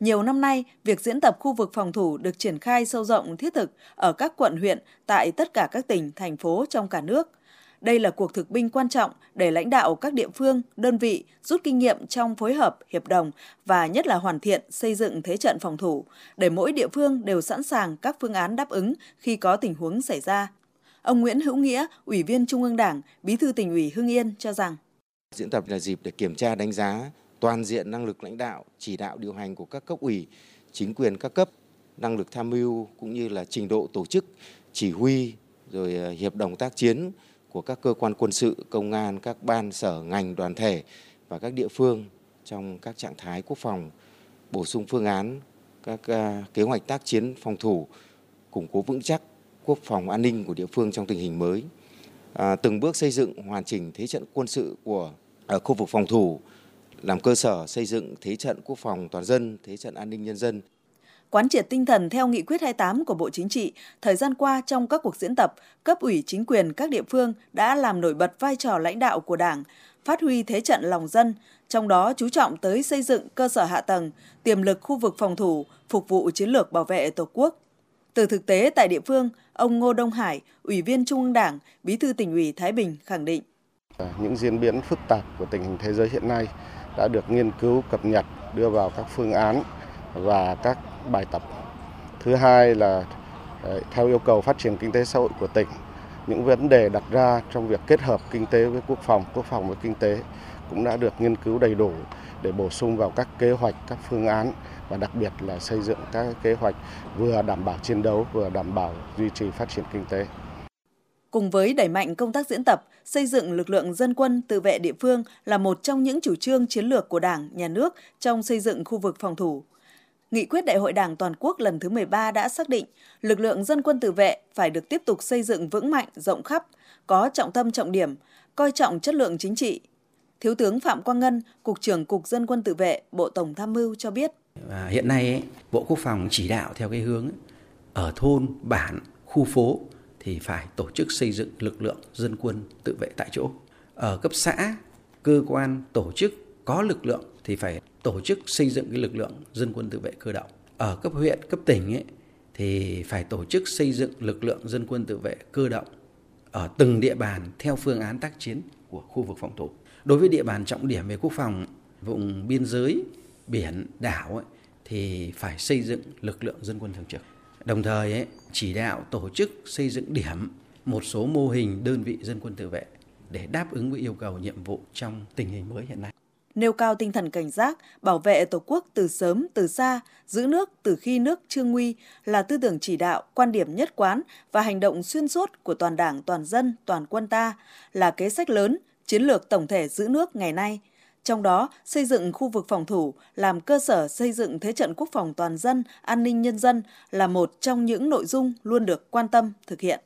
Nhiều năm nay, việc diễn tập khu vực phòng thủ được triển khai sâu rộng thiết thực ở các quận huyện tại tất cả các tỉnh, thành phố trong cả nước. Đây là cuộc thực binh quan trọng để lãnh đạo các địa phương, đơn vị rút kinh nghiệm trong phối hợp, hiệp đồng và nhất là hoàn thiện xây dựng thế trận phòng thủ, để mỗi địa phương đều sẵn sàng các phương án đáp ứng khi có tình huống xảy ra. Ông Nguyễn Hữu Nghĩa, Ủy viên Trung ương Đảng, Bí thư tỉnh ủy Hưng Yên cho rằng Diễn tập là dịp để kiểm tra đánh giá toàn diện năng lực lãnh đạo, chỉ đạo điều hành của các cấp ủy, chính quyền các cấp, năng lực tham mưu cũng như là trình độ tổ chức, chỉ huy rồi ờ, hiệp đồng tác chiến của các cơ quan quân sự, công an, các ban sở ngành đoàn thể và các địa phương trong các trạng thái quốc phòng, bổ sung phương án các ờ, kế hoạch tác chiến phòng thủ, củng cố vững chắc quốc phòng an ninh của địa phương trong tình hình mới. À, từng bước xây dựng hoàn chỉnh thế trận quân sự của ở khu vực phòng thủ làm cơ sở xây dựng thế trận quốc phòng toàn dân, thế trận an ninh nhân dân. Quán triệt tinh thần theo nghị quyết 28 của Bộ Chính trị, thời gian qua trong các cuộc diễn tập, cấp ủy chính quyền các địa phương đã làm nổi bật vai trò lãnh đạo của Đảng, phát huy thế trận lòng dân, trong đó chú trọng tới xây dựng cơ sở hạ tầng, tiềm lực khu vực phòng thủ, phục vụ chiến lược bảo vệ Tổ quốc. Từ thực tế tại địa phương, ông Ngô Đông Hải, Ủy viên Trung ương Đảng, Bí thư tỉnh ủy Thái Bình khẳng định. Những diễn biến phức tạp của tình hình thế giới hiện nay đã được nghiên cứu cập nhật đưa vào các phương án và các bài tập. Thứ hai là ờ, theo yêu cầu phát triển kinh tế xã hội của tỉnh, những vấn đề đặt ra trong việc kết hợp kinh tế với quốc phòng, quốc phòng với kinh tế cũng đã được nghiên cứu đầy đủ để bổ sung vào các kế hoạch, các phương án và đặc biệt là xây dựng các kế hoạch vừa đảm bảo chiến đấu vừa đảm bảo duy trì phát triển kinh tế. Cùng với đẩy mạnh công tác diễn tập, xây dựng lực lượng dân quân tự vệ địa phương là một trong những chủ trương chiến lược của Đảng, Nhà nước trong xây dựng khu vực phòng thủ. Nghị quyết Đại hội Đảng toàn quốc lần thứ 13 đã xác định lực lượng dân quân tự vệ phải được tiếp tục xây dựng vững mạnh, rộng khắp, có trọng tâm trọng điểm, coi trọng chất lượng chính trị. Thiếu tướng Phạm Quang Ngân, Cục trưởng Cục Dân quân tự vệ, Bộ Tổng Tham mưu cho biết. À, hiện nay ấy, Bộ Quốc phòng chỉ đạo theo cái hướng ở thôn, bản, khu phố thì phải tổ chức xây dựng lực lượng dân quân tự vệ tại chỗ. Ở cấp xã, cơ quan tổ chức có lực lượng thì phải tổ chức xây dựng cái lực lượng dân quân tự vệ cơ động. Ở cấp huyện, cấp tỉnh ấy, thì phải tổ chức xây dựng lực lượng dân quân tự vệ cơ động ở từng địa bàn theo phương án tác chiến của khu vực phòng thủ. Đối với địa bàn trọng điểm về quốc phòng, vùng biên giới, biển, đảo ấy, thì phải xây dựng lực lượng dân quân thường trực. Đồng thời ấy, chỉ đạo tổ chức xây dựng điểm một số mô hình đơn vị dân quân tự vệ để đáp ứng với yêu cầu nhiệm vụ trong tình hình mới hiện nay. Nêu cao tinh thần cảnh giác, bảo vệ Tổ quốc từ sớm, từ xa, giữ nước từ khi nước chưa nguy là tư tưởng chỉ đạo, quan điểm nhất quán và hành động xuyên suốt của toàn đảng, toàn dân, toàn quân ta là kế sách lớn, chiến lược tổng thể giữ nước ngày nay – trong đó, xây dựng khu vực phòng thủ làm cơ sở xây dựng thế trận quốc phòng toàn dân, an ninh nhân dân là một trong những nội dung luôn được quan tâm thực hiện.